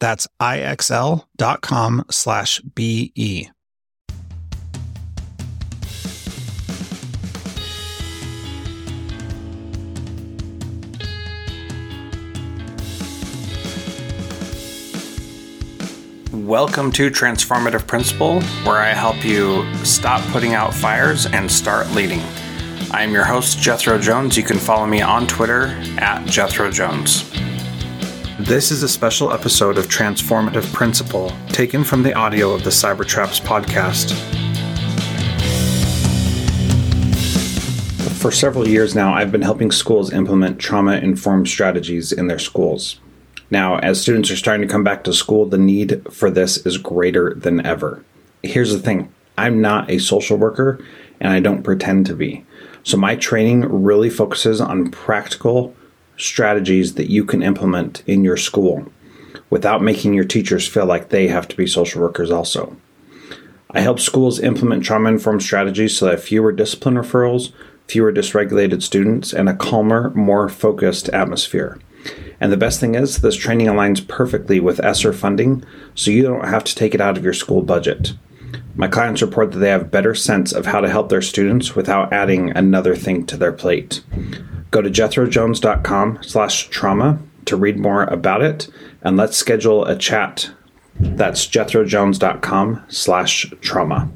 That's ixl.com slash BE. Welcome to Transformative Principal, where I help you stop putting out fires and start leading. I am your host, Jethro Jones. You can follow me on Twitter at Jethro Jones. This is a special episode of Transformative Principal, taken from the audio of the Cybertraps podcast. For several years now, I've been helping schools implement trauma informed strategies in their schools. Now, as students are starting to come back to school, the need for this is greater than ever. Here's the thing I'm not a social worker and I don't pretend to be. So, my training really focuses on practical strategies that you can implement in your school without making your teachers feel like they have to be social workers also. I help schools implement trauma informed strategies so that fewer discipline referrals, fewer dysregulated students, and a calmer, more focused atmosphere. And the best thing is, this training aligns perfectly with ESSER funding, so you don't have to take it out of your school budget. My clients report that they have better sense of how to help their students without adding another thing to their plate. Go to jethrojones.com slash trauma to read more about it, and let's schedule a chat. That's jethrojones.com slash trauma.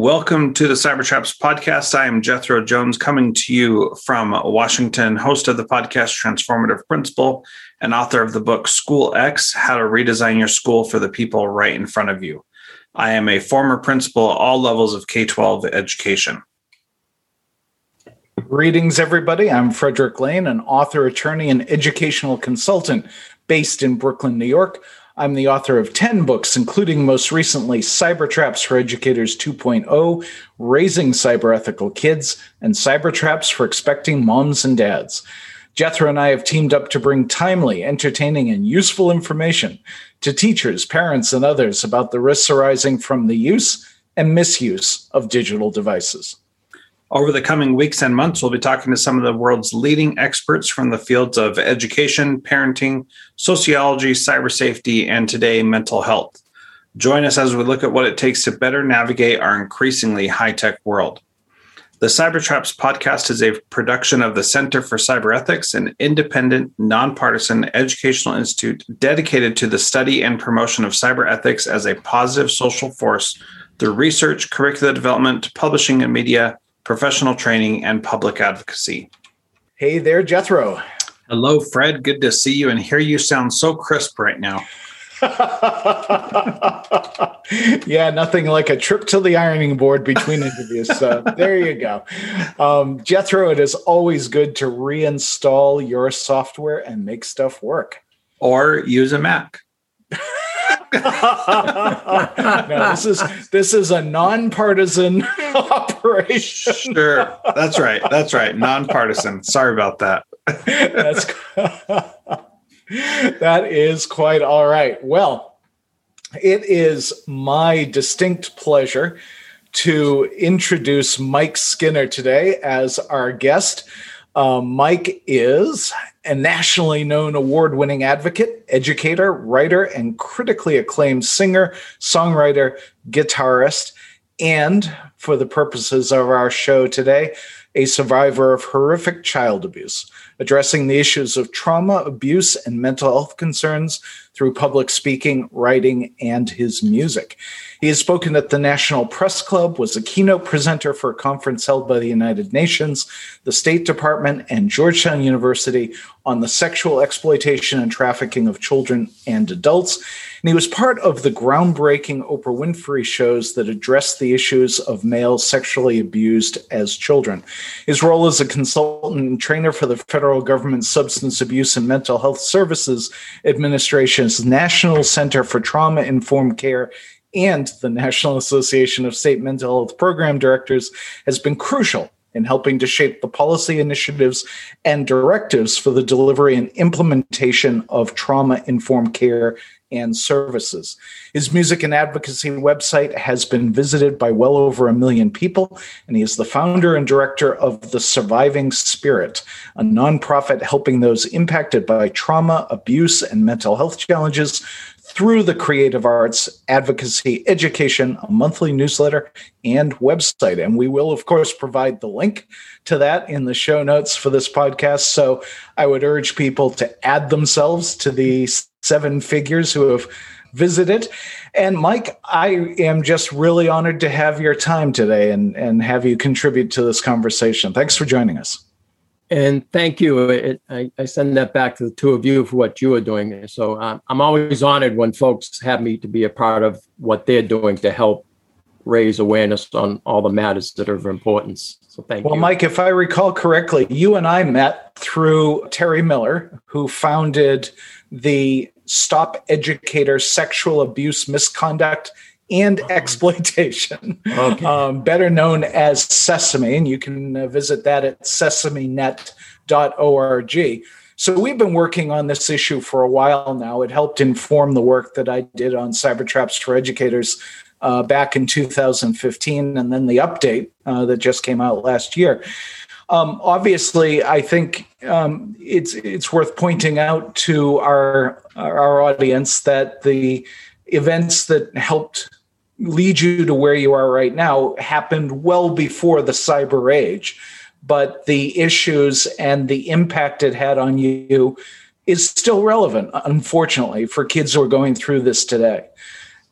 Welcome to the Cybertraps podcast. I am Jethro Jones coming to you from Washington, host of the podcast Transformative Principal and author of the book School X How to Redesign Your School for the People Right in Front of You. I am a former principal at all levels of K 12 education. Greetings, everybody. I'm Frederick Lane, an author, attorney, and educational consultant based in Brooklyn, New York. I'm the author of 10 books, including most recently Cybertraps for Educators 2.0, Raising Cyber Ethical Kids, and Cybertraps for Expecting Moms and Dads. Jethro and I have teamed up to bring timely, entertaining, and useful information to teachers, parents, and others about the risks arising from the use and misuse of digital devices. Over the coming weeks and months, we'll be talking to some of the world's leading experts from the fields of education, parenting, sociology, cyber safety, and today, mental health. Join us as we look at what it takes to better navigate our increasingly high tech world. The Cybertraps podcast is a production of the Center for Cyber Ethics, an independent, nonpartisan educational institute dedicated to the study and promotion of cyber ethics as a positive social force through research, curricular development, publishing and media, professional training, and public advocacy. Hey there, Jethro. Hello, Fred. Good to see you and hear you sound so crisp right now. yeah, nothing like a trip to the ironing board between interviews. So there you go. Um, Jethro, it is always good to reinstall your software and make stuff work. Or use a Mac. no, this is this is a nonpartisan operation. Sure, that's right. That's right. Nonpartisan. Sorry about that. that's that is quite all right. Well, it is my distinct pleasure to introduce Mike Skinner today as our guest. Uh, Mike is a nationally known award winning advocate, educator, writer, and critically acclaimed singer, songwriter, guitarist, and for the purposes of our show today, a survivor of horrific child abuse, addressing the issues of trauma, abuse, and mental health concerns through public speaking, writing, and his music. He has spoken at the National Press Club, was a keynote presenter for a conference held by the United Nations, the State Department, and Georgetown University on the sexual exploitation and trafficking of children and adults. And he was part of the groundbreaking Oprah Winfrey shows that addressed the issues of males sexually abused as children. His role as a consultant and trainer for the federal government Substance Abuse and Mental Health Services Administration's National Center for Trauma Informed Care and the National Association of State Mental Health Program Directors has been crucial in helping to shape the policy initiatives and directives for the delivery and implementation of trauma informed care and services. His music and advocacy website has been visited by well over a million people, and he is the founder and director of The Surviving Spirit, a nonprofit helping those impacted by trauma, abuse, and mental health challenges through the creative arts, advocacy, education, a monthly newsletter, and website. And we will, of course, provide the link to that in the show notes for this podcast. So I would urge people to add themselves to the seven figures who have visited. And Mike, I am just really honored to have your time today and, and have you contribute to this conversation. Thanks for joining us. And thank you. It, I, I, send that back to the two of you for what you are doing. So um, I'm always honored when folks have me to be a part of what they're doing to help raise awareness on all the matters that are of importance. So thank well, you. Well, Mike, if I recall correctly, you and I met through Terry Miller, who founded the Stop Educator Sexual Abuse Misconduct and exploitation, okay. um, better known as Sesame. And you can uh, visit that at sesamenet.org. So we've been working on this issue for a while now. It helped inform the work that I did on cyber traps for educators uh, back in 2015, and then the update uh, that just came out last year. Um, obviously, I think um, it's it's worth pointing out to our our audience that the events that helped lead you to where you are right now happened well before the cyber age. But the issues and the impact it had on you is still relevant unfortunately for kids who are going through this today.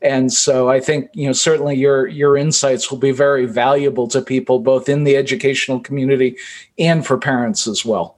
And so i think you know certainly your your insights will be very valuable to people both in the educational community and for parents as well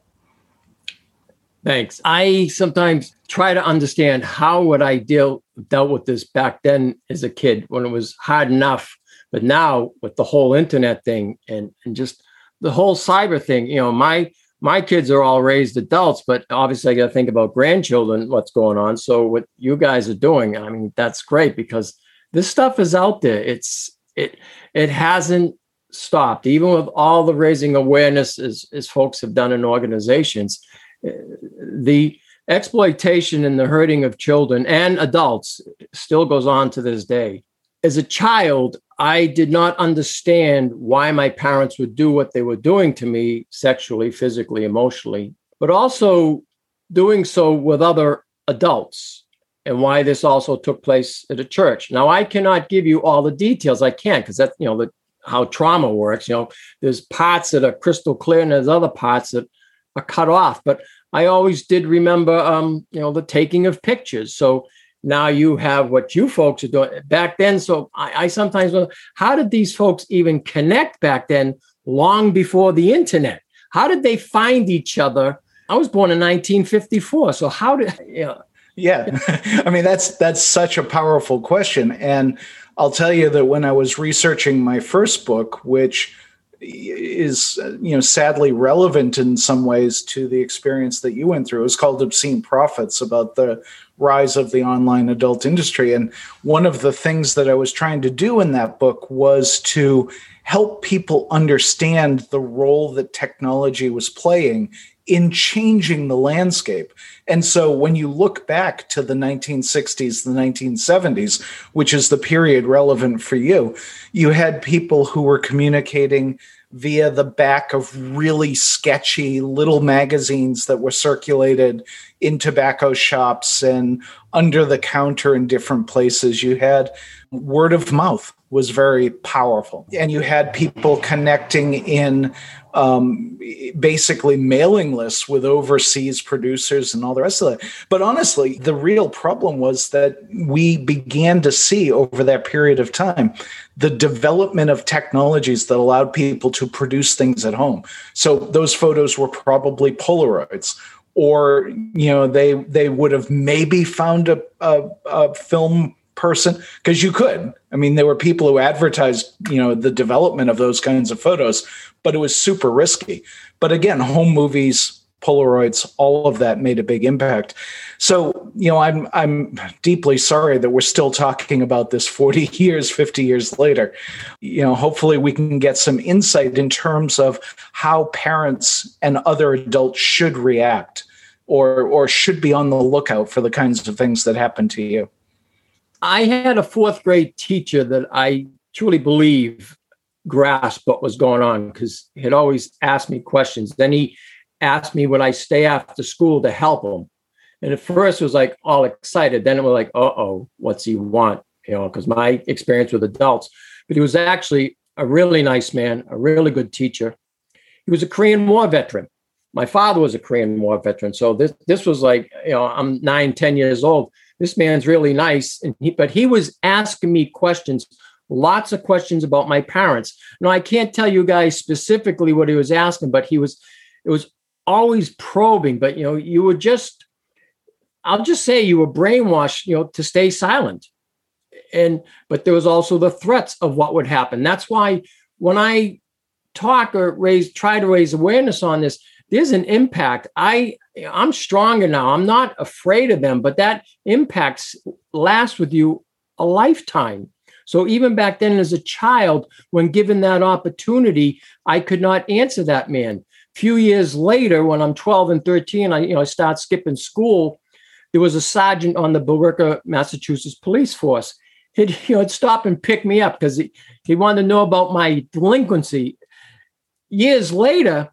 Thanks. I sometimes try to understand how would I deal dealt with this back then as a kid when it was hard enough, but now with the whole internet thing and and just the whole cyber thing, you know, my my kids are all raised adults, but obviously I got to think about grandchildren, what's going on. So what you guys are doing, I mean, that's great because this stuff is out there. It's it it hasn't stopped, even with all the raising awareness as as folks have done in organizations the exploitation and the hurting of children and adults still goes on to this day. As a child, I did not understand why my parents would do what they were doing to me sexually, physically, emotionally, but also doing so with other adults and why this also took place at a church. Now, I cannot give you all the details. I can't because that's, you know, the, how trauma works. You know, there's parts that are crystal clear and there's other parts that are cut off. But I always did remember, um, you know, the taking of pictures. So now you have what you folks are doing back then. So I, I sometimes wonder, how did these folks even connect back then, long before the internet? How did they find each other? I was born in 1954. So how did, you know, yeah, I mean that's that's such a powerful question, and I'll tell you that when I was researching my first book, which is you know sadly relevant in some ways to the experience that you went through. It was called Obscene Profits about the rise of the online adult industry. And one of the things that I was trying to do in that book was to help people understand the role that technology was playing in changing the landscape. And so when you look back to the 1960s, the 1970s, which is the period relevant for you, you had people who were communicating via the back of really sketchy little magazines that were circulated in tobacco shops and under the counter in different places. You had word of mouth was very powerful. And you had people connecting in um, basically mailing lists with overseas producers and all the rest of that. But honestly, the real problem was that we began to see over that period of time the development of technologies that allowed people to produce things at home. So those photos were probably Polaroids or you know they they would have maybe found a, a, a film person because you could. I mean there were people who advertised you know the development of those kinds of photos but it was super risky. But again home movies polaroids all of that made a big impact. So you know i'm i'm deeply sorry that we're still talking about this 40 years 50 years later. You know hopefully we can get some insight in terms of how parents and other adults should react or or should be on the lookout for the kinds of things that happen to you. I had a fourth grade teacher that I truly believe grasped what was going on because he'd always asked me questions. Then he asked me would I stay after school to help him. And at first it was like all excited. Then it was like, oh, what's he want? You know, because my experience with adults. But he was actually a really nice man, a really good teacher. He was a Korean War veteran. My father was a Korean War veteran. So this this was like, you know, I'm nine, ten years old this man's really nice. And he, but he was asking me questions, lots of questions about my parents. Now, I can't tell you guys specifically what he was asking, but he was, it was always probing. But, you know, you were just, I'll just say you were brainwashed, you know, to stay silent. And, but there was also the threats of what would happen. That's why when I talk or raise, try to raise awareness on this, there's an impact. I I'm stronger now. I'm not afraid of them, but that impacts lasts with you a lifetime. So even back then as a child, when given that opportunity, I could not answer that man. Few years later, when I'm 12 and 13, I you know I start skipping school. There was a sergeant on the Billerica, Massachusetts police force. He'd, you know, he'd stop and pick me up because he, he wanted to know about my delinquency. Years later,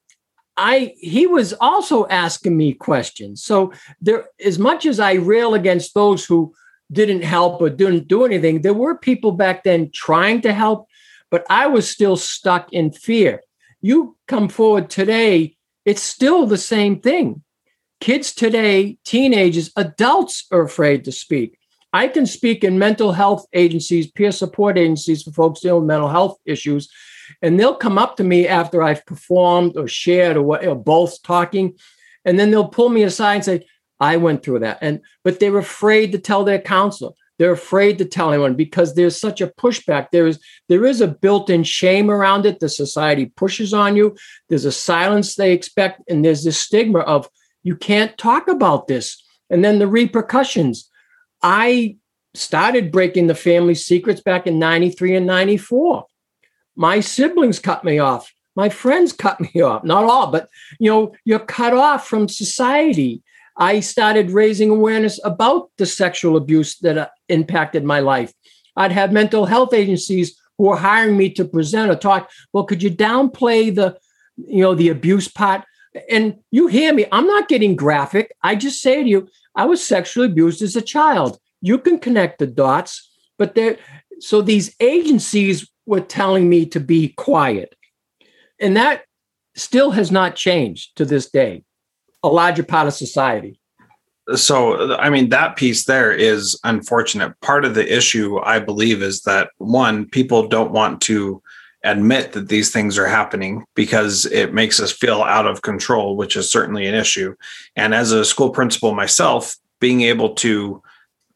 I he was also asking me questions. So there, as much as I rail against those who didn't help or didn't do anything, there were people back then trying to help, but I was still stuck in fear. You come forward today, it's still the same thing. Kids today, teenagers, adults are afraid to speak. I can speak in mental health agencies, peer support agencies for folks dealing with mental health issues and they'll come up to me after I've performed or shared or, what, or both talking, and then they'll pull me aside and say, "I went through that," and but they're afraid to tell their counselor. They're afraid to tell anyone because there's such a pushback. There is there is a built-in shame around it. The society pushes on you. There's a silence they expect, and there's this stigma of you can't talk about this. And then the repercussions. I started breaking the family secrets back in 93 and 94 my siblings cut me off. My friends cut me off. Not all, but you know, you're cut off from society. I started raising awareness about the sexual abuse that uh, impacted my life. I'd have mental health agencies who were hiring me to present or talk. Well, could you downplay the, you know, the abuse part? And you hear me, I'm not getting graphic. I just say to you, I was sexually abused as a child. You can connect the dots, but there, so these agencies were telling me to be quiet. And that still has not changed to this day, a larger part of society. So, I mean, that piece there is unfortunate. Part of the issue, I believe, is that one, people don't want to admit that these things are happening because it makes us feel out of control, which is certainly an issue. And as a school principal myself, being able to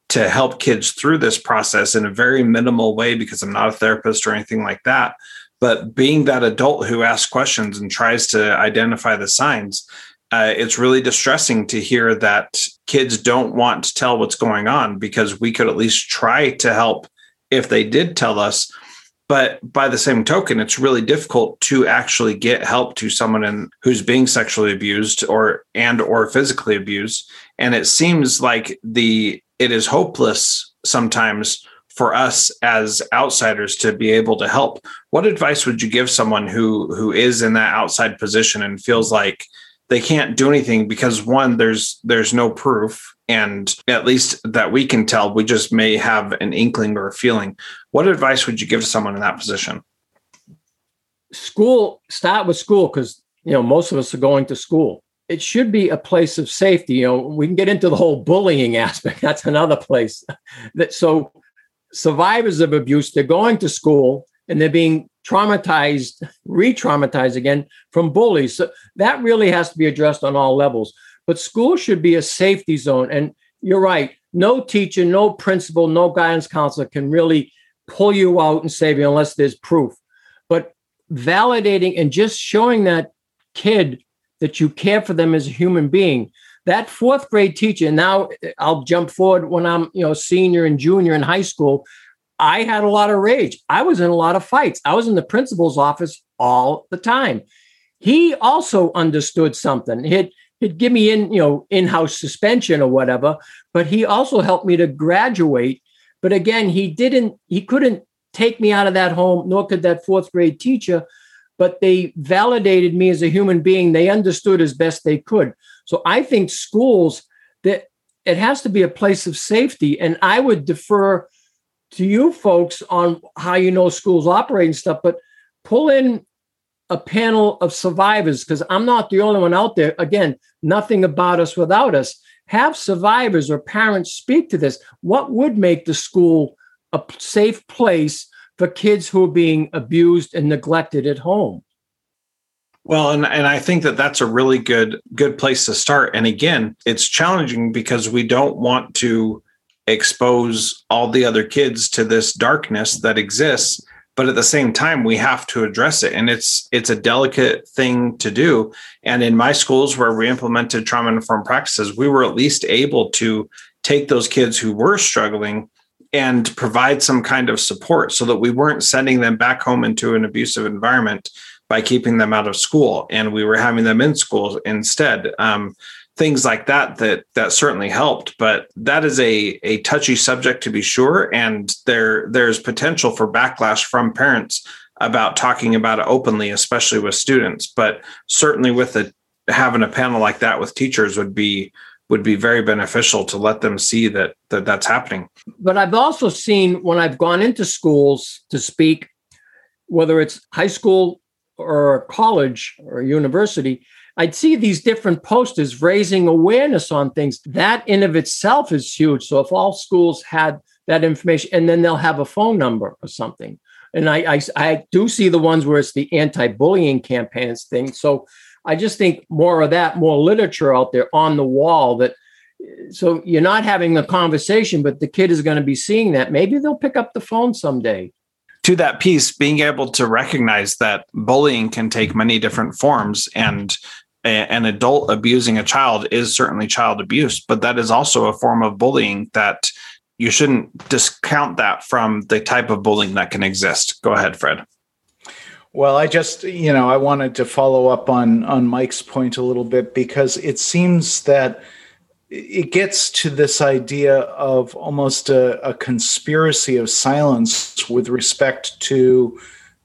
to help kids through this process in a very minimal way because I'm not a therapist or anything like that. But being that adult who asks questions and tries to identify the signs, uh, it's really distressing to hear that kids don't want to tell what's going on because we could at least try to help if they did tell us. But by the same token it's really difficult to actually get help to someone in, who's being sexually abused or and or physically abused. And it seems like the it is hopeless sometimes for us as outsiders to be able to help. What advice would you give someone who who is in that outside position and feels like they can't do anything because one there's there's no proof. And at least that we can tell we just may have an inkling or a feeling. What advice would you give someone in that position? School start with school because you know most of us are going to school. It should be a place of safety you know we can get into the whole bullying aspect that's another place. That so survivors of abuse they're going to school and they're being traumatized, re traumatized again from bullies. So that really has to be addressed on all levels. But school should be a safety zone. And you're right, no teacher, no principal, no guidance counselor can really pull you out and save you unless there's proof. But validating and just showing that kid that you care for them as a human being. That fourth grade teacher, now I'll jump forward when I'm, you know, senior and junior in high school. I had a lot of rage. I was in a lot of fights. I was in the principal's office all the time. He also understood something. He'd, he'd give me in, you know, in-house suspension or whatever, but he also helped me to graduate. But again, he didn't, he couldn't take me out of that home, nor could that fourth grade teacher, but they validated me as a human being. They understood as best they could. So I think schools that it has to be a place of safety. And I would defer to you folks on how you know schools operate and stuff, but pull in a panel of survivors because I'm not the only one out there. Again, nothing about us without us. Have survivors or parents speak to this. What would make the school a safe place for kids who are being abused and neglected at home? Well, and, and I think that that's a really good good place to start. And again, it's challenging because we don't want to expose all the other kids to this darkness that exists but at the same time we have to address it. And it's it's a delicate thing to do. And in my schools where we implemented trauma informed practices we were at least able to take those kids who were struggling and provide some kind of support so that we weren't sending them back home into an abusive environment by keeping them out of school. And we were having them in school instead. Um, things like that that that certainly helped but that is a a touchy subject to be sure and there there's potential for backlash from parents about talking about it openly especially with students but certainly with the having a panel like that with teachers would be would be very beneficial to let them see that, that that's happening. But i've also seen when i've gone into schools to speak whether it's high school or college or university I'd see these different posters raising awareness on things. That in of itself is huge. So if all schools had that information, and then they'll have a phone number or something. And I, I, I do see the ones where it's the anti-bullying campaigns thing. So I just think more of that, more literature out there on the wall that so you're not having a conversation, but the kid is going to be seeing that. Maybe they'll pick up the phone someday to that piece, being able to recognize that bullying can take many different forms and an adult abusing a child is certainly child abuse, but that is also a form of bullying that you shouldn't discount that from the type of bullying that can exist. Go ahead, Fred. Well, I just, you know, I wanted to follow up on on Mike's point a little bit because it seems that it gets to this idea of almost a, a conspiracy of silence with respect to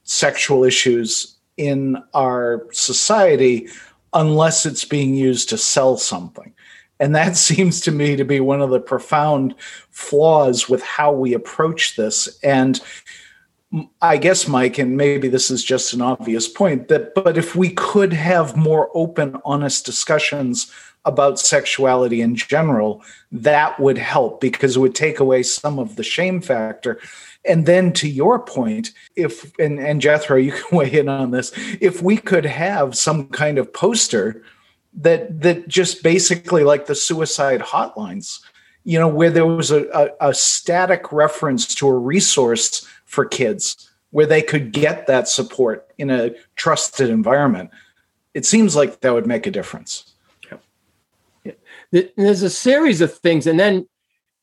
sexual issues in our society unless it's being used to sell something. And that seems to me to be one of the profound flaws with how we approach this. And I guess, Mike, and maybe this is just an obvious point, that but if we could have more open, honest discussions about sexuality in general, that would help because it would take away some of the shame factor. And then to your point, if and, and Jethro, you can weigh in on this, if we could have some kind of poster that that just basically like the suicide hotlines, you know, where there was a, a, a static reference to a resource for kids where they could get that support in a trusted environment, it seems like that would make a difference. Yeah. There's a series of things, and then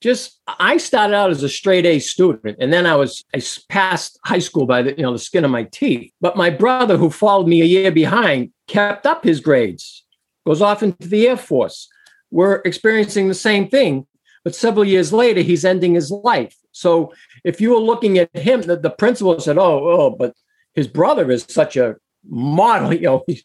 just I started out as a straight A student, and then I was I passed high school by the you know the skin of my teeth. But my brother, who followed me a year behind, kept up his grades, goes off into the Air Force. We're experiencing the same thing, but several years later, he's ending his life. So if you were looking at him, the, the principal said, "Oh, oh, but his brother is such a model. You know, he's,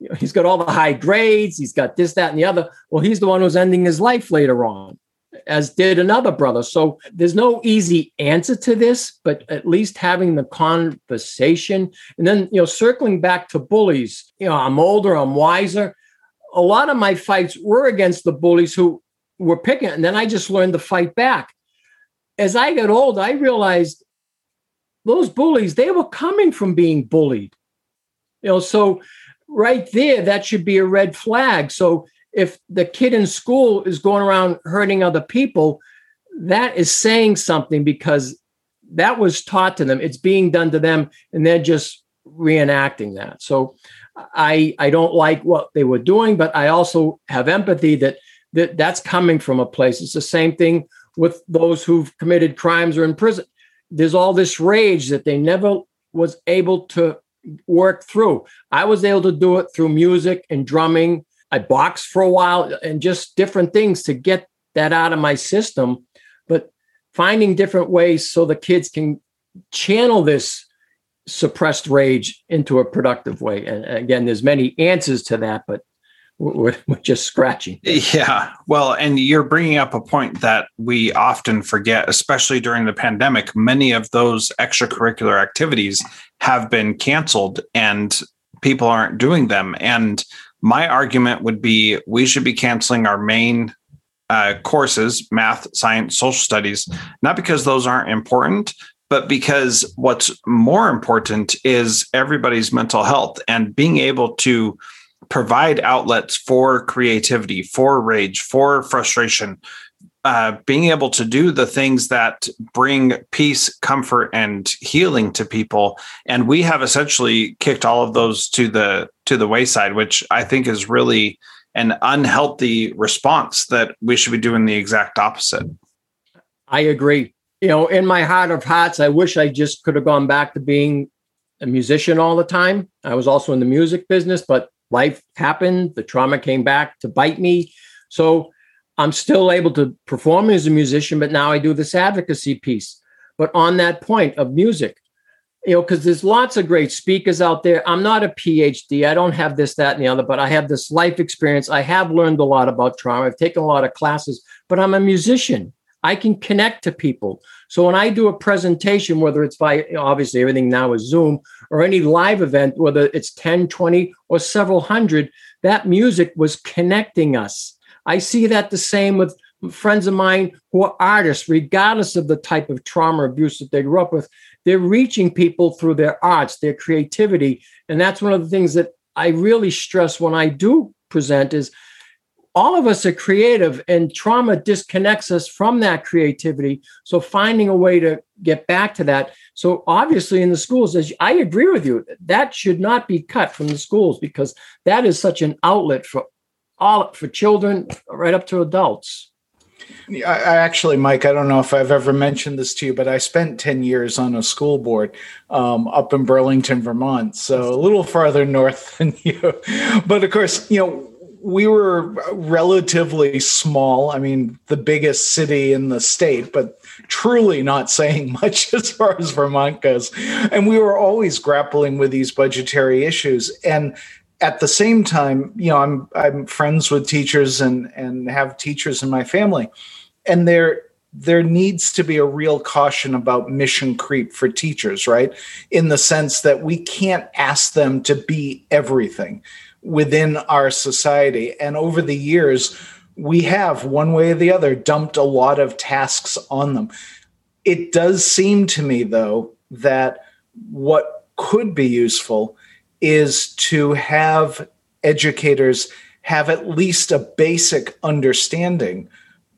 you know, he's got all the high grades. He's got this, that, and the other. Well, he's the one who's ending his life later on." As did another brother. So there's no easy answer to this, but at least having the conversation. And then, you know, circling back to bullies, you know, I'm older, I'm wiser. A lot of my fights were against the bullies who were picking, and then I just learned to fight back. As I got old, I realized those bullies, they were coming from being bullied. You know, so right there, that should be a red flag. So if the kid in school is going around hurting other people, that is saying something because that was taught to them. It's being done to them, and they're just reenacting that. So I I don't like what they were doing, but I also have empathy that that that's coming from a place. It's the same thing with those who've committed crimes or in prison. There's all this rage that they never was able to work through. I was able to do it through music and drumming. I boxed for a while uh, and just different things to get that out of my system. But finding different ways so the kids can channel this suppressed rage into a productive way. And again, there's many answers to that, but we're, we're just scratching. Yeah. Well, and you're bringing up a point that we often forget, especially during the pandemic. Many of those extracurricular activities have been canceled and people aren't doing them. And my argument would be we should be canceling our main uh, courses math, science, social studies, not because those aren't important, but because what's more important is everybody's mental health and being able to provide outlets for creativity, for rage, for frustration, uh, being able to do the things that bring peace, comfort, and healing to people. And we have essentially kicked all of those to the to the wayside, which I think is really an unhealthy response that we should be doing the exact opposite. I agree. You know, in my heart of hearts, I wish I just could have gone back to being a musician all the time. I was also in the music business, but life happened, the trauma came back to bite me. So I'm still able to perform as a musician, but now I do this advocacy piece. But on that point of music, you know, because there's lots of great speakers out there. I'm not a PhD. I don't have this, that, and the other, but I have this life experience. I have learned a lot about trauma. I've taken a lot of classes, but I'm a musician. I can connect to people. So when I do a presentation, whether it's by obviously everything now is Zoom or any live event, whether it's 10, 20, or several hundred, that music was connecting us. I see that the same with friends of mine who are artists, regardless of the type of trauma or abuse that they grew up with. They're reaching people through their arts, their creativity. And that's one of the things that I really stress when I do present is all of us are creative and trauma disconnects us from that creativity so finding a way to get back to that so obviously in the schools as i agree with you that should not be cut from the schools because that is such an outlet for all for children right up to adults I, I actually, Mike, I don't know if I've ever mentioned this to you, but I spent 10 years on a school board um, up in Burlington, Vermont. So a little farther north than you. But of course, you know, we were relatively small. I mean, the biggest city in the state, but truly not saying much as far as Vermont goes. And we were always grappling with these budgetary issues. And at the same time, you know, I'm I'm friends with teachers and and have teachers in my family, and there there needs to be a real caution about mission creep for teachers, right? In the sense that we can't ask them to be everything within our society. And over the years, we have, one way or the other, dumped a lot of tasks on them. It does seem to me, though, that what could be useful is to have educators have at least a basic understanding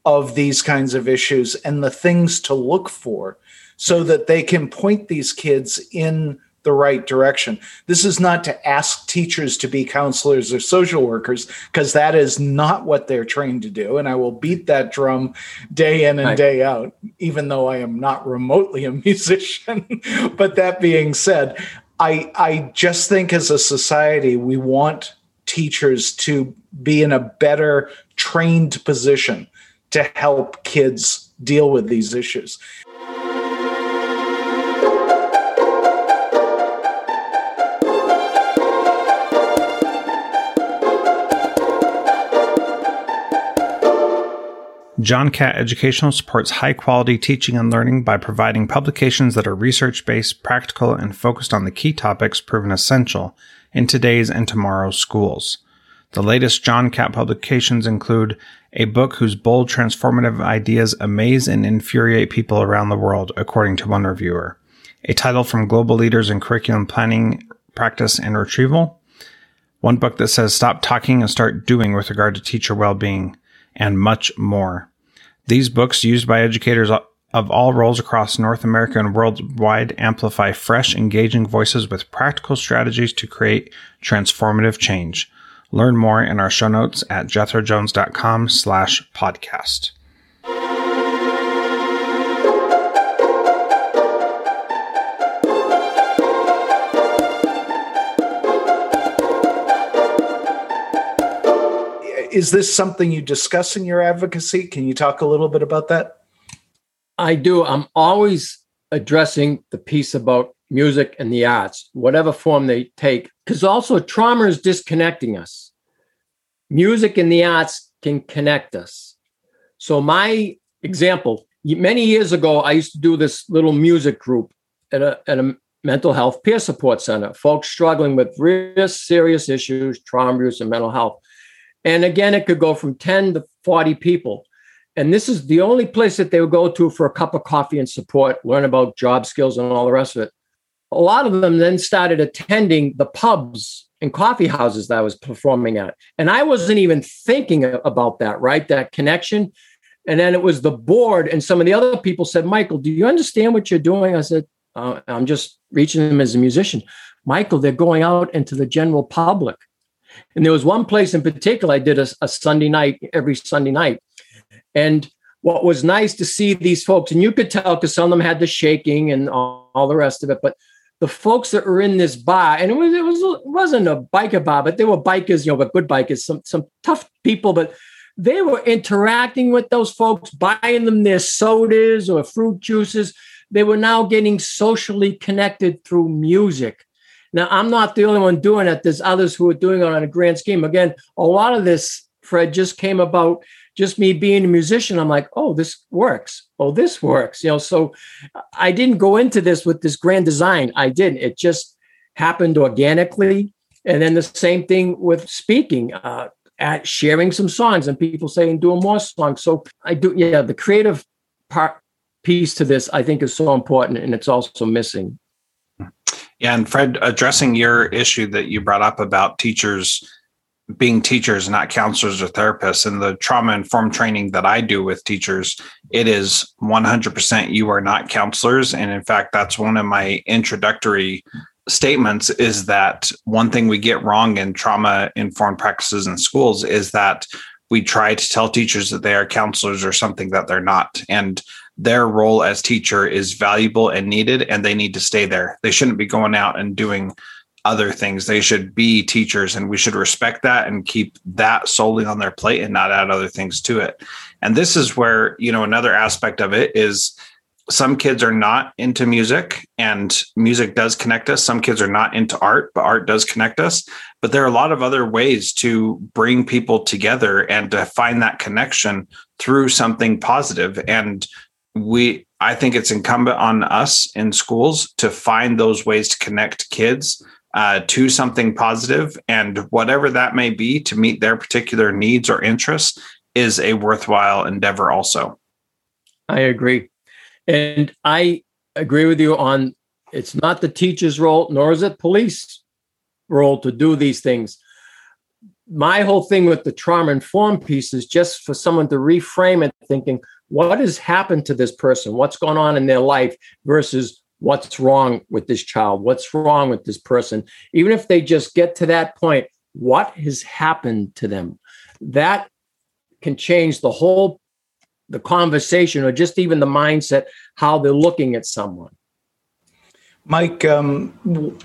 of these kinds of issues and the things to look for so that they can point these kids in the right direction. This is not to ask teachers to be counselors or social workers, because that is not what they're trained to do. And I will beat that drum day in and day out, even though I am not remotely a musician. but that being said, I, I just think as a society, we want teachers to be in a better trained position to help kids deal with these issues. John Catt Educational supports high quality teaching and learning by providing publications that are research based, practical, and focused on the key topics proven essential in today's and tomorrow's schools. The latest John Catt publications include a book whose bold, transformative ideas amaze and infuriate people around the world, according to one reviewer, a title from global leaders in curriculum planning, practice, and retrieval, one book that says stop talking and start doing with regard to teacher well being, and much more. These books, used by educators of all roles across North America and worldwide, amplify fresh, engaging voices with practical strategies to create transformative change. Learn more in our show notes at jethrojones.com slash podcast. Is this something you discuss in your advocacy? Can you talk a little bit about that? I do. I'm always addressing the piece about music and the arts, whatever form they take, because also trauma is disconnecting us. Music and the arts can connect us. So, my example many years ago, I used to do this little music group at a, at a mental health peer support center, folks struggling with real serious issues, trauma abuse, and mental health. And again, it could go from 10 to 40 people. And this is the only place that they would go to for a cup of coffee and support, learn about job skills and all the rest of it. A lot of them then started attending the pubs and coffee houses that I was performing at. And I wasn't even thinking about that, right? That connection. And then it was the board and some of the other people said, Michael, do you understand what you're doing? I said, uh, I'm just reaching them as a musician. Michael, they're going out into the general public. And there was one place in particular I did a, a Sunday night every Sunday night. And what was nice to see these folks, and you could tell because some of them had the shaking and all, all, the rest of it, but the folks that were in this bar, and it was it was it wasn't a biker bar, but they were bikers, you know, but good bikers, some some tough people, but they were interacting with those folks, buying them their sodas or fruit juices. They were now getting socially connected through music. Now, I'm not the only one doing it. There's others who are doing it on a grand scheme. Again, a lot of this, Fred, just came about just me being a musician. I'm like, oh, this works. Oh, this works. You know, so I didn't go into this with this grand design. I didn't. It just happened organically. And then the same thing with speaking, uh, at sharing some songs and people saying doing more songs. So I do, yeah, the creative part piece to this I think is so important and it's also missing. Yeah, and Fred, addressing your issue that you brought up about teachers being teachers, not counselors or therapists, and the trauma informed training that I do with teachers, it is 100% you are not counselors. And in fact, that's one of my introductory statements is that one thing we get wrong in trauma informed practices in schools is that we try to tell teachers that they are counselors or something that they're not. And their role as teacher is valuable and needed and they need to stay there. They shouldn't be going out and doing other things. They should be teachers and we should respect that and keep that solely on their plate and not add other things to it. And this is where you know another aspect of it is some kids are not into music and music does connect us. Some kids are not into art but art does connect us. But there are a lot of other ways to bring people together and to find that connection through something positive. And we i think it's incumbent on us in schools to find those ways to connect kids uh, to something positive. And whatever that may be to meet their particular needs or interests is a worthwhile endeavor also. I agree. And i agree with you on it's not the teacher's role nor is it police role to do these things my whole thing with the trauma informed piece is just for someone to reframe it thinking what has happened to this person? What's going on in their life versus what's wrong with this child? What's wrong with this person? Even if they just get to that point, what has happened to them? That can change the whole the conversation or just even the mindset how they're looking at someone Mike, um,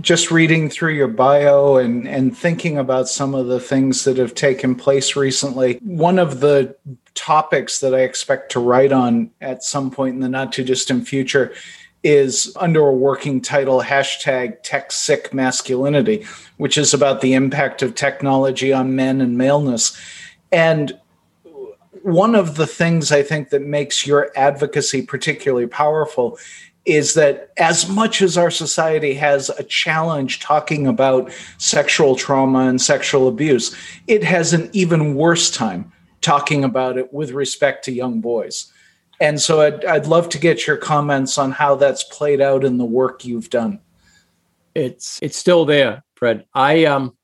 just reading through your bio and, and thinking about some of the things that have taken place recently, one of the topics that I expect to write on at some point in the not too distant future is under a working title hashtag tech sick masculinity, which is about the impact of technology on men and maleness. And one of the things I think that makes your advocacy particularly powerful is that as much as our society has a challenge talking about sexual trauma and sexual abuse, it has an even worse time talking about it with respect to young boys. And so I'd, I'd love to get your comments on how that's played out in the work you've done. It's it's still there, Fred. I um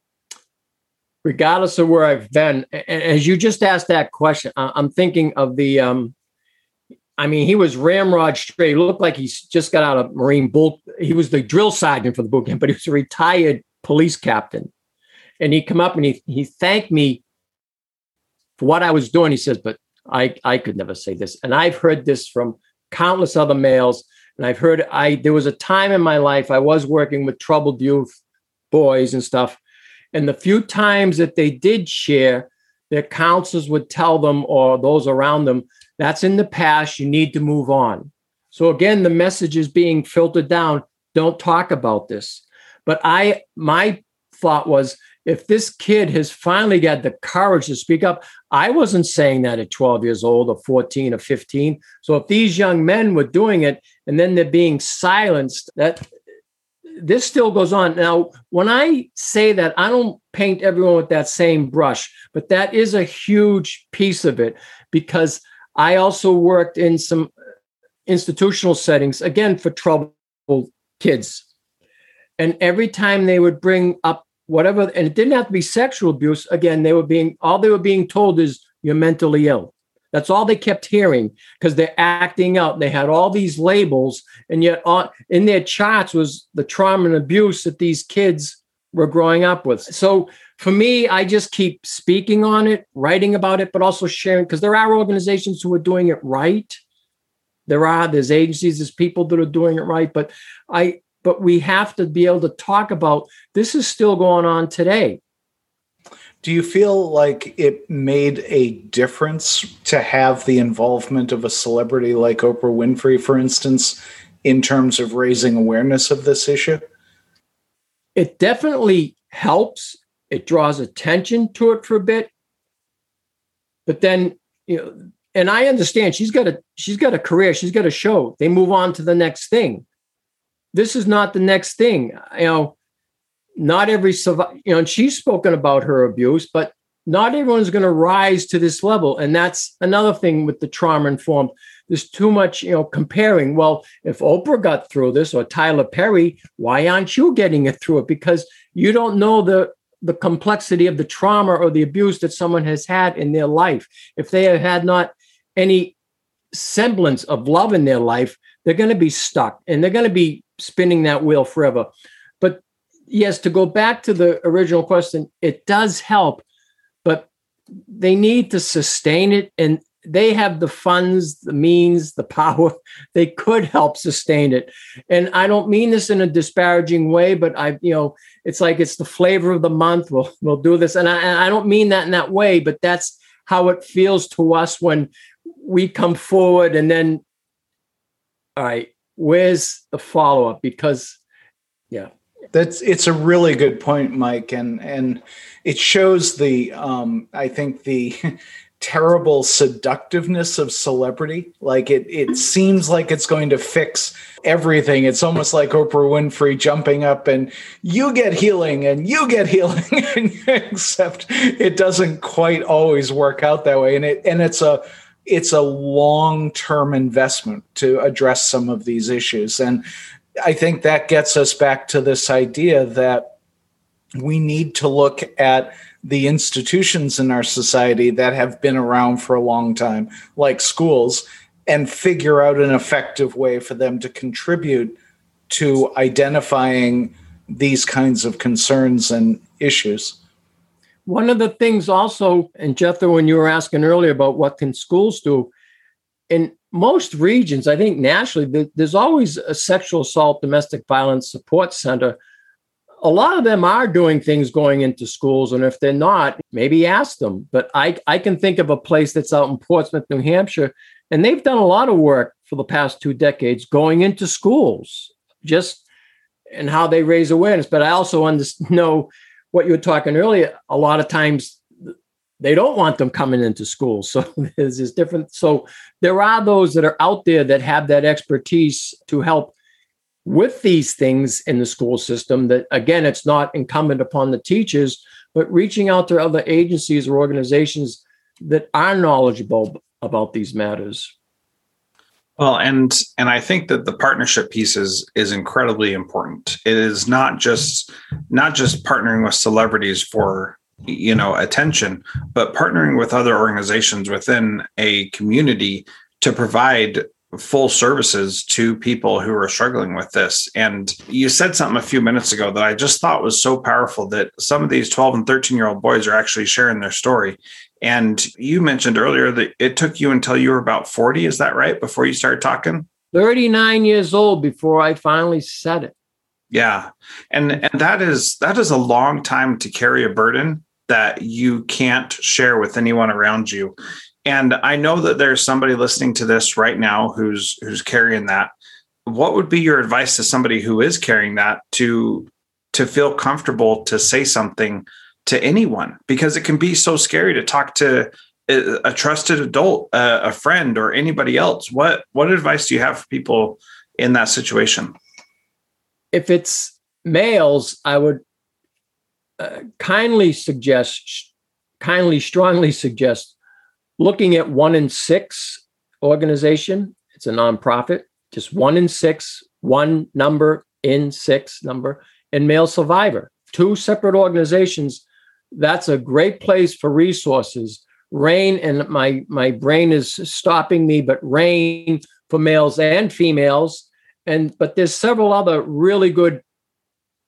regardless of where I've been, as you just asked that question, I'm thinking of the um I mean, he was ramrod straight. He looked like he's just got out of Marine Bull. He was the drill sergeant for the boot camp, but he was a retired police captain. And he come up and he he thanked me for what I was doing. He says, but I I could never say this. And I've heard this from countless other males. And I've heard I there was a time in my life I was working with troubled youth, boys and stuff. And the few times that they did share, their counselors would tell them or those around them that's in the past. You need to move on. So again, the message is being filtered down. Don't talk about this. But I, my thought was, if this kid has finally got the courage to speak up, I wasn't saying that at 12 years old or 14 or 15. So if these young men were doing it and then they're being silenced, that this still goes on. Now, when I say that, I don't paint everyone with that same brush, but that is a huge piece of it because I also worked in some uh, institutional settings, again, for troubled kids. And every time they would bring up whatever, and it didn't have to be sexual abuse, again, they were being, all they were being told is, you're mentally ill. That's all they kept hearing because they're acting out. They had all these labels, and yet on, in their charts was the trauma and abuse that these kids were growing up with. So for me, I just keep speaking on it, writing about it, but also sharing because there are organizations who are doing it right. There are there's agencies, there's people that are doing it right, but I but we have to be able to talk about this is still going on today. Do you feel like it made a difference to have the involvement of a celebrity like Oprah Winfrey, for instance, in terms of raising awareness of this issue? It definitely helps it draws attention to it for a bit. But then, you know, and I understand she's got a she's got a career, she's got a show. They move on to the next thing. This is not the next thing. You know, not every survivor. you know, and she's spoken about her abuse, but not everyone's going to rise to this level. And that's another thing with the trauma informed. There's too much, you know, comparing. Well, if Oprah got through this or Tyler Perry, why aren't you getting it through it? Because you don't know the the complexity of the trauma or the abuse that someone has had in their life. If they have had not any semblance of love in their life, they're going to be stuck and they're going to be spinning that wheel forever. But yes, to go back to the original question, it does help, but they need to sustain it and they have the funds, the means, the power. They could help sustain it. And I don't mean this in a disparaging way, but I, you know, it's like it's the flavor of the month. We'll we'll do this, and I, and I don't mean that in that way, but that's how it feels to us when we come forward, and then, all right, where's the follow up? Because, yeah, that's it's a really good point, Mike, and and it shows the um, I think the terrible seductiveness of celebrity. Like it, it seems like it's going to fix everything. It's almost like Oprah Winfrey jumping up and you get healing and you get healing, except it doesn't quite always work out that way. And it and it's a it's a long term investment to address some of these issues. And I think that gets us back to this idea that we need to look at the institutions in our society that have been around for a long time, like schools, and figure out an effective way for them to contribute to identifying these kinds of concerns and issues. One of the things also, and Jethro, when you were asking earlier about what can schools do, in most regions, I think nationally, there's always a sexual assault, domestic violence support center a lot of them are doing things going into schools. And if they're not, maybe ask them. But I, I can think of a place that's out in Portsmouth, New Hampshire, and they've done a lot of work for the past two decades going into schools, just and how they raise awareness. But I also know what you were talking earlier. A lot of times they don't want them coming into schools. So there's this different. So there are those that are out there that have that expertise to help with these things in the school system that again it's not incumbent upon the teachers but reaching out to other agencies or organizations that are knowledgeable about these matters. Well and and i think that the partnership piece is is incredibly important. It is not just not just partnering with celebrities for you know attention but partnering with other organizations within a community to provide full services to people who are struggling with this. And you said something a few minutes ago that I just thought was so powerful that some of these 12 and 13 year old boys are actually sharing their story. And you mentioned earlier that it took you until you were about 40. Is that right? Before you started talking? 39 years old before I finally said it. Yeah. And and that is that is a long time to carry a burden that you can't share with anyone around you and i know that there's somebody listening to this right now who's who's carrying that. What would be your advice to somebody who is carrying that to to feel comfortable to say something to anyone? Because it can be so scary to talk to a, trusted adult a, a friend or anybody else. What what advice do you have for people in that situation? If it's males i would uh, kindly suggest kindly strongly suggest looking at one in six organization. It's a nonprofit, just one in six, one number in six number, and male survivor. Two separate organizations. That's a great place for resources. RAINN and my my brain is stopping me, but RAINN for males and females. And but there's several other really good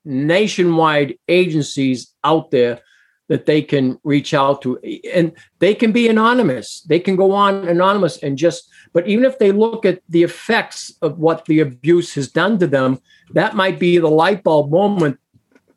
nationwide agencies out there that they can reach out to and they can be anonymous. They can go on anonymous and just but even if they look at the effects of what the abuse has done to them that might be the light bulb moment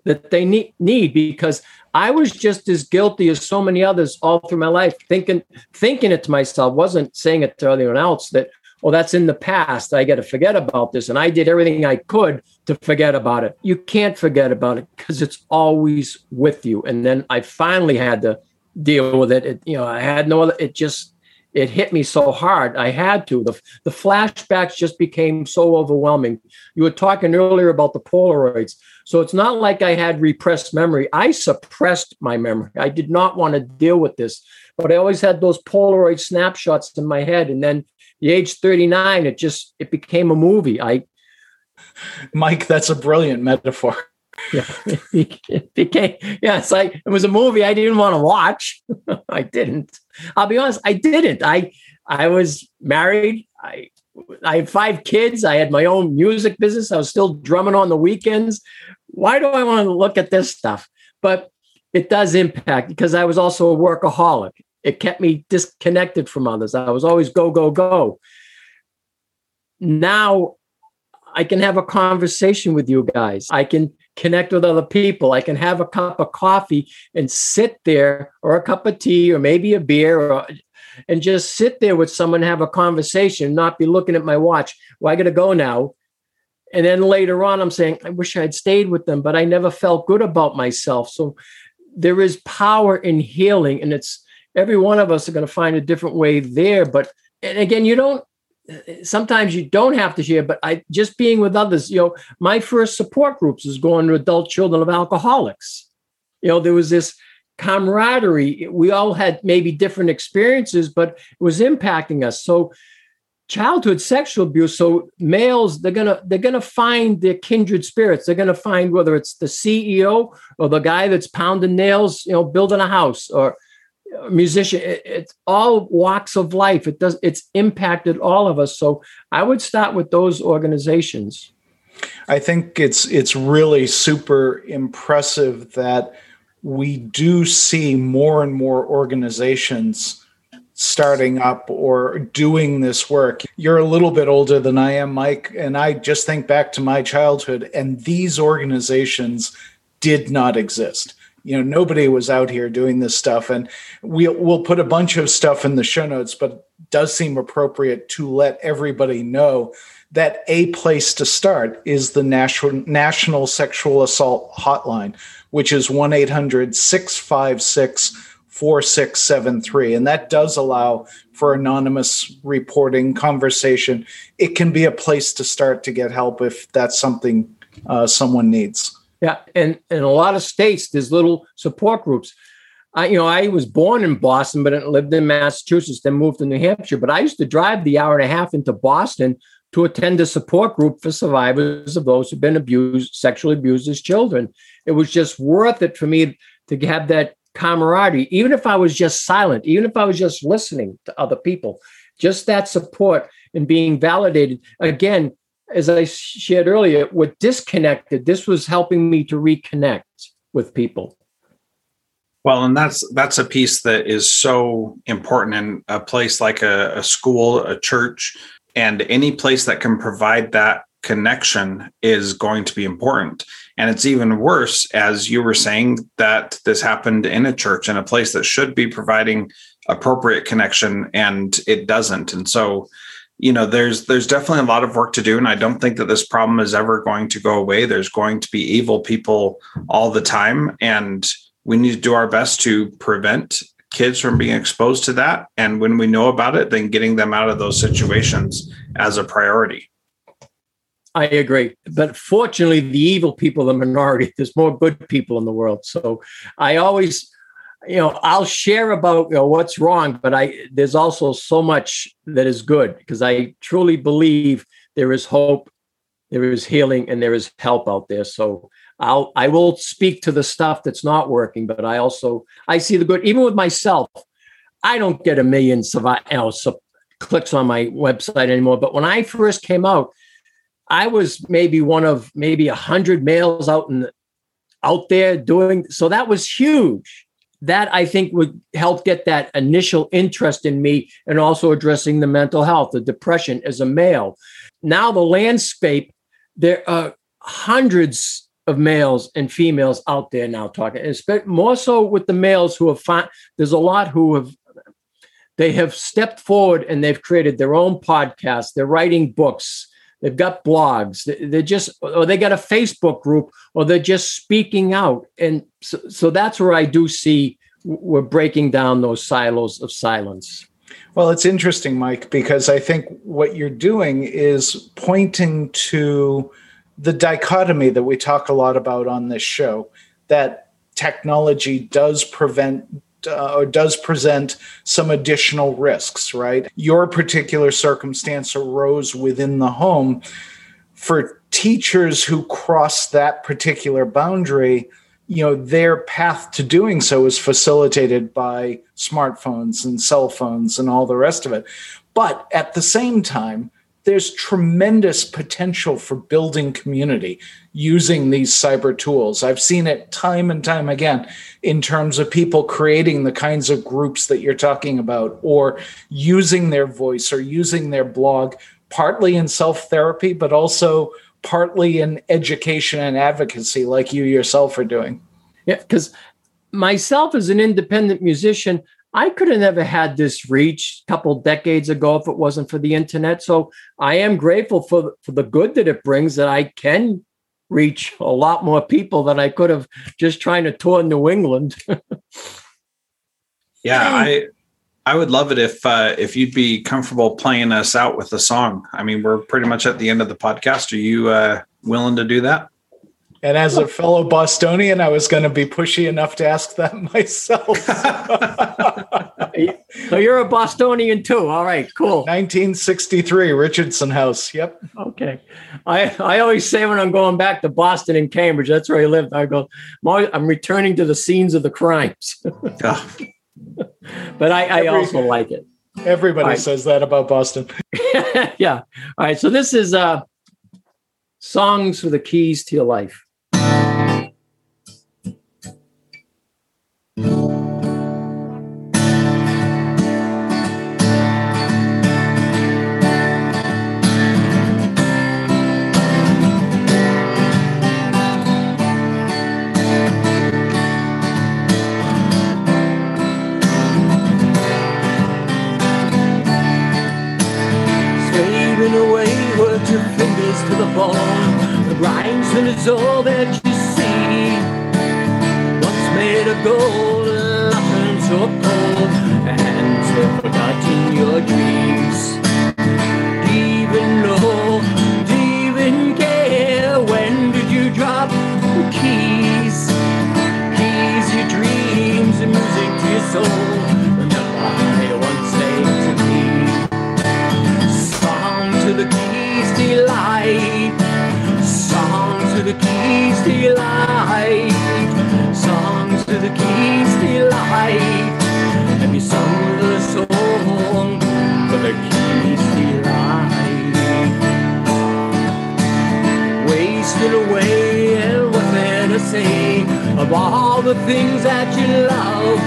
that they need, need because i was just as guilty as so many others all through my life thinking thinking it to myself. Wasn't saying it to anyone else that well, that's in the past. I got to forget about this. And I did everything I could to forget about it. You can't forget about it because it's always with you. And then I finally had to deal with it. it. You know, I had no other, it just, it hit me so hard. I had to. The, the flashbacks just became so overwhelming. You were talking earlier about the Polaroids. So it's not like I had repressed memory. I suppressed my memory. I did not want to deal with this, but I always had those Polaroid snapshots in my head. And then the age 39 it just it became a movie. I mike that's a brilliant metaphor. Yeah it became yeah it's like it was a movie i didn't want to watch. I didn't. I'll be honest i didn't. I i was married. I i had five kids. I had my own music business. I was still drumming on the weekends. Why do i want to look at this stuff? But it does impact because i was also a workaholic it kept me disconnected from others. I was always go, go, go. Now I can have a conversation with you guys. I can connect with other people. I can have a cup of coffee and sit there, or a cup of tea, or maybe a beer, or, and just sit there with someone, have a conversation, not be looking at my watch. Well, I got to go now. And then later on, I'm saying, I wish I'd stayed with them, but I never felt good about myself. So there is power in healing, and it's every one of us are going to find a different way there. But and again, you don't sometimes you don't have to share, but I just being with others, you know, my first support groups was going to adult children of alcoholics. You know, there was this camaraderie. We all had maybe different experiences, but it was impacting us. So childhood sexual abuse so males they're gonna they're gonna find their kindred spirits they're gonna find whether it's the ceo or the guy that's pounding nails you know building a house or musician it, it's all walks of life it does it's impacted all of us so i would start with those organizations i think it's it's really super impressive that we do see more and more organizations starting up or doing this work. You're a little bit older than I am, Mike, and I just think back to my childhood, and these organizations did not exist. You know, nobody was out here doing this stuff, and we, we'll put a bunch of stuff in the show notes, but it does seem appropriate to let everybody know that a place to start is the National, National Sexual Assault Hotline, which is 1 800 656 4673. And that does allow for anonymous reporting conversation. It can be a place to start to get help if that's something uh, someone needs. Yeah. And in a lot of states, there's little support groups. I, you know, I was born in Boston, but lived in Massachusetts, then moved to New Hampshire. But I used to drive the hour and a half into Boston to attend a support group for survivors of those who've been abused, sexually abused as children. It was just worth it for me to have that camaraderie, even if I was just silent, even if I was just listening to other people, just that support and being validated. Again, as I shared earlier, we're disconnected. This was helping me to reconnect with people. Well, and that's that's a piece that is so important in a place like a, a school, a church, and any place that can provide that connection is going to be important. And it's even worse, as you were saying, that this happened in a church, in a place that should be providing appropriate connection, and it doesn't. And so, you know, there's there's definitely a lot of work to do, and I don't think that this problem is ever going to go away. There's going to be evil people all the time, and we need to do our best to prevent kids from being exposed to that. And when we know about it, then getting them out of those situations as a priority. I agree. But fortunately, the evil people are the minority. There's more good people in the world. So I always, you know, I'll share about you know, what's wrong, but I there's also so much that is good because I truly believe there is hope, there is healing, and there is help out there. So I'll I will speak to the stuff that's not working, but I also I see the good. Even with myself, I don't get a million you know, clicks on my website anymore. But when I first came out, I was maybe one of maybe a hundred males out in out there doing so that was huge. That I think would help get that initial interest in me and also addressing the mental health, the depression as a male. Now the landscape, there are hundreds of males and females out there now talking, and more so with the males who have found there's a lot who have they have stepped forward and they've created their own podcasts, they're writing books, They've got blogs. They're just, or they got a Facebook group, or they're just speaking out. And so, so that's where I do see we're breaking down those silos of silence. Well, it's interesting, Mike, because I think what you're doing is pointing to the dichotomy that we talk a lot about on this show that technology does prevent uh, or does present some additional risks, right? Your particular circumstance arose within the home. For teachers who cross that particular boundary, you know, their path to doing so is facilitated by smartphones and cell phones and all the rest of it. But at the same time, there's tremendous potential for building community using these cyber tools. I've seen it time and time again in terms of people creating the kinds of groups that you're talking about or using their voice or using their blog partly in self therapy, but also partly in education and advocacy, like you yourself are doing. Yeah, because myself as an independent musician, I could have never had this reach a couple decades ago if it wasn't for the internet. So I am grateful for, for the good that it brings that I can reach a lot more people than I could have just trying to tour New England. yeah, I I would love it if uh, if you'd be comfortable playing us out with a song. I mean, we're pretty much at the end of the podcast. Are you uh, willing to do that? And as a fellow Bostonian, I was going to be pushy enough to ask that myself. so you're a Bostonian too. All right, cool. 1963, Richardson House. Yep. Okay. I, I always say when I'm going back to Boston and Cambridge, that's where I lived. I go, I'm, always, I'm returning to the scenes of the crimes. but I, I Every, also like it. Everybody right. says that about Boston. yeah. All right. So this is uh, songs for the keys to your life. Is all that you see. Once made of gold, nothing so cold, and have forgotten your dreams. Even know? Even care? When did you drop the keys? Keys, your dreams, and music to your soul. The keys delight. Songs to the keys delight. Have you sung the song for the keys delight? Wasted away and what there to of all the things that you love.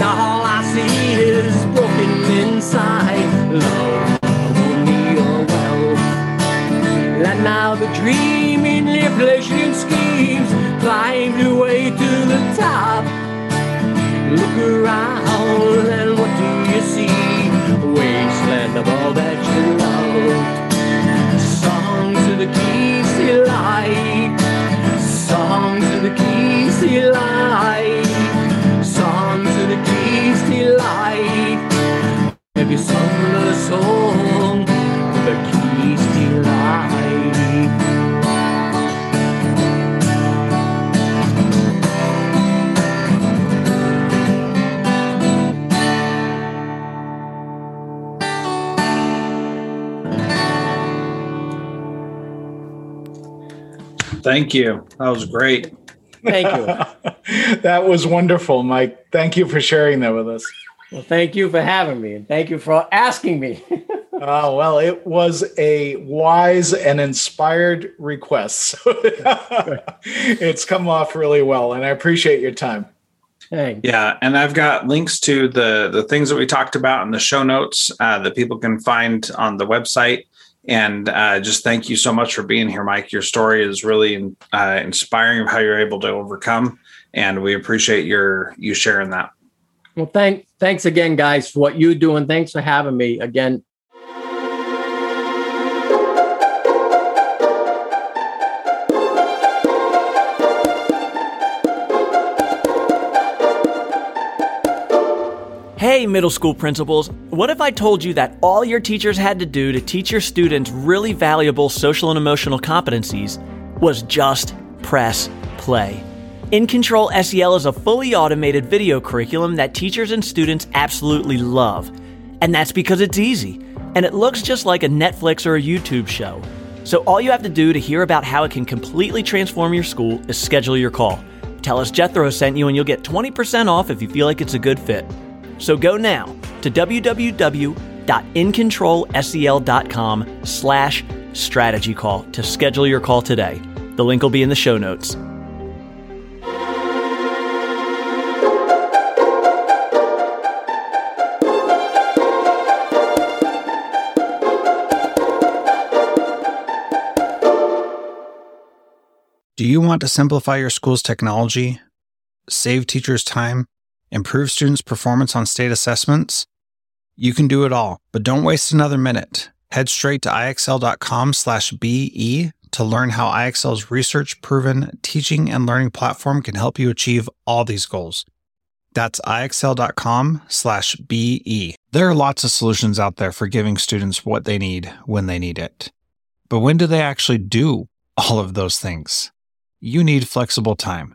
Now all I see is broken inside love. And now the dream manipulation schemes climb your way to the top. Look around and what do you see? Wasteland of all that you loved. Songs of the keys to light. Songs of the keys to light. Songs of the keys to light. Thank you. That was great. Thank you. that was wonderful, Mike. Thank you for sharing that with us. Well, thank you for having me and thank you for asking me. oh, well, it was a wise and inspired request. it's come off really well, and I appreciate your time. Thanks. Yeah, and I've got links to the the things that we talked about in the show notes uh, that people can find on the website. And uh, just thank you so much for being here, Mike. Your story is really uh, inspiring of how you're able to overcome, and we appreciate your you sharing that. Well, thank thanks again, guys, for what you do, and thanks for having me again. Hey, middle school principals, what if I told you that all your teachers had to do to teach your students really valuable social and emotional competencies was just press play? In Control SEL is a fully automated video curriculum that teachers and students absolutely love. And that's because it's easy, and it looks just like a Netflix or a YouTube show. So all you have to do to hear about how it can completely transform your school is schedule your call. Tell us Jethro sent you and you'll get 20% off if you feel like it's a good fit. So go now to www.incontrolsel.com slash strategy call to schedule your call today. The link will be in the show notes. Do you want to simplify your school's technology, save teachers time, improve students' performance on state assessments? You can do it all, but don't waste another minute. Head straight to ixl.com/be to learn how IXL's research-proven teaching and learning platform can help you achieve all these goals. That's ixl.com/be. There are lots of solutions out there for giving students what they need when they need it. But when do they actually do all of those things? you need flexible time.